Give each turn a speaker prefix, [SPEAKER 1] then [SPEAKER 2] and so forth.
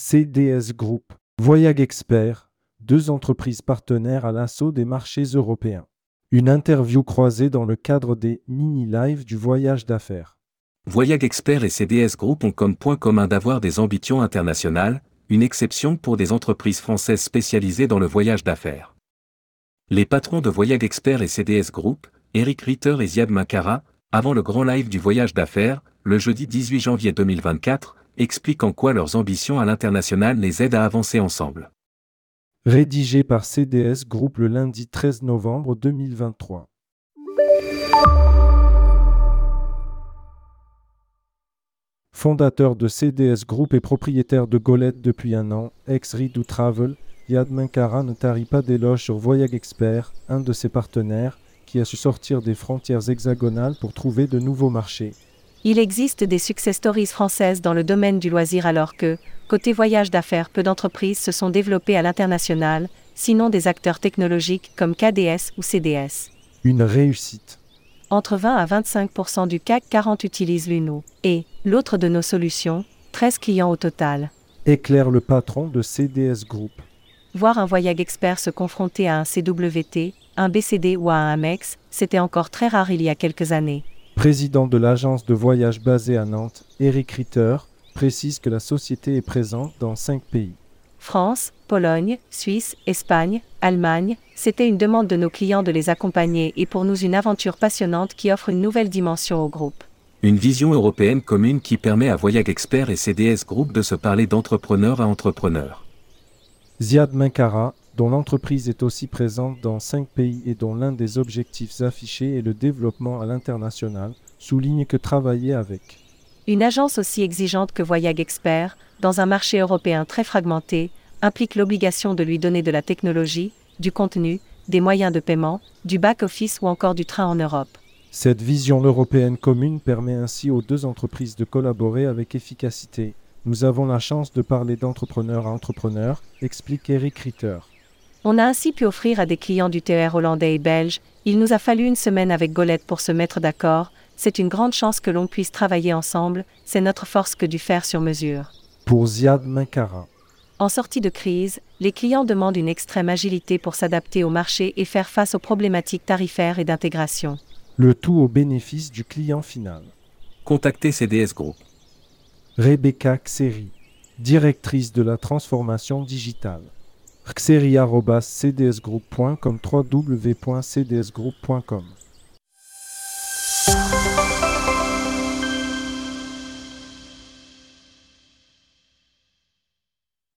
[SPEAKER 1] CDS Group, Voyage Expert, deux entreprises partenaires à l'assaut des marchés européens. Une interview croisée dans le cadre des mini-lives du voyage d'affaires.
[SPEAKER 2] Voyage Expert et CDS Group ont comme point commun d'avoir des ambitions internationales, une exception pour des entreprises françaises spécialisées dans le voyage d'affaires. Les patrons de Voyage Expert et CDS Group, Eric Ritter et Ziad Makara, avant le grand live du voyage d'affaires, le jeudi 18 janvier 2024, expliquent en quoi leurs ambitions à l'international les aident à avancer ensemble.
[SPEAKER 1] Rédigé par CDS Group le lundi 13 novembre 2023. Fondateur de CDS Group et propriétaire de Golette depuis un an, ex-Ridou Travel, Yad Menkara ne tarit pas d'éloge sur Voyage Expert, un de ses partenaires, qui a su sortir des frontières hexagonales pour trouver de nouveaux marchés.
[SPEAKER 3] Il existe des success stories françaises dans le domaine du loisir alors que, côté voyage d'affaires, peu d'entreprises se sont développées à l'international, sinon des acteurs technologiques comme KDS ou CDS.
[SPEAKER 1] Une réussite.
[SPEAKER 3] Entre 20 à 25% du CAC 40 utilisent l'UNO. Et, l'autre de nos solutions, 13 clients au total.
[SPEAKER 1] Éclaire le patron de CDS Group.
[SPEAKER 3] Voir un voyage expert se confronter à un CWT, un BCD ou à un Amex, c'était encore très rare il y a quelques années.
[SPEAKER 1] Président de l'agence de voyage basée à Nantes, Eric Ritter, précise que la société est présente dans cinq pays.
[SPEAKER 3] France, Pologne, Suisse, Espagne, Allemagne, c'était une demande de nos clients de les accompagner et pour nous une aventure passionnante qui offre une nouvelle dimension au groupe.
[SPEAKER 2] Une vision européenne commune qui permet à Voyage Expert et CDS Group de se parler d'entrepreneur à entrepreneur.
[SPEAKER 1] Ziad Menkara, dont l'entreprise est aussi présente dans cinq pays et dont l'un des objectifs affichés est le développement à l'international, souligne que travailler avec
[SPEAKER 3] une agence aussi exigeante que Voyage Expert, dans un marché européen très fragmenté, implique l'obligation de lui donner de la technologie, du contenu, des moyens de paiement, du back-office ou encore du train en Europe.
[SPEAKER 1] Cette vision européenne commune permet ainsi aux deux entreprises de collaborer avec efficacité. Nous avons la chance de parler d'entrepreneur à entrepreneur, explique Eric Ritter.
[SPEAKER 3] On a ainsi pu offrir à des clients du TR hollandais et belge, il nous a fallu une semaine avec Golette pour se mettre d'accord, c'est une grande chance que l'on puisse travailler ensemble, c'est notre force que du faire sur mesure.
[SPEAKER 1] Pour Ziad Menkara.
[SPEAKER 3] En sortie de crise, les clients demandent une extrême agilité pour s'adapter au marché et faire face aux problématiques tarifaires et d'intégration.
[SPEAKER 1] Le tout au bénéfice du client final.
[SPEAKER 2] Contactez CDS Group.
[SPEAKER 1] Rebecca Xeri, directrice de la transformation digitale xeri.cdsgroup.com www.cdsgroup.com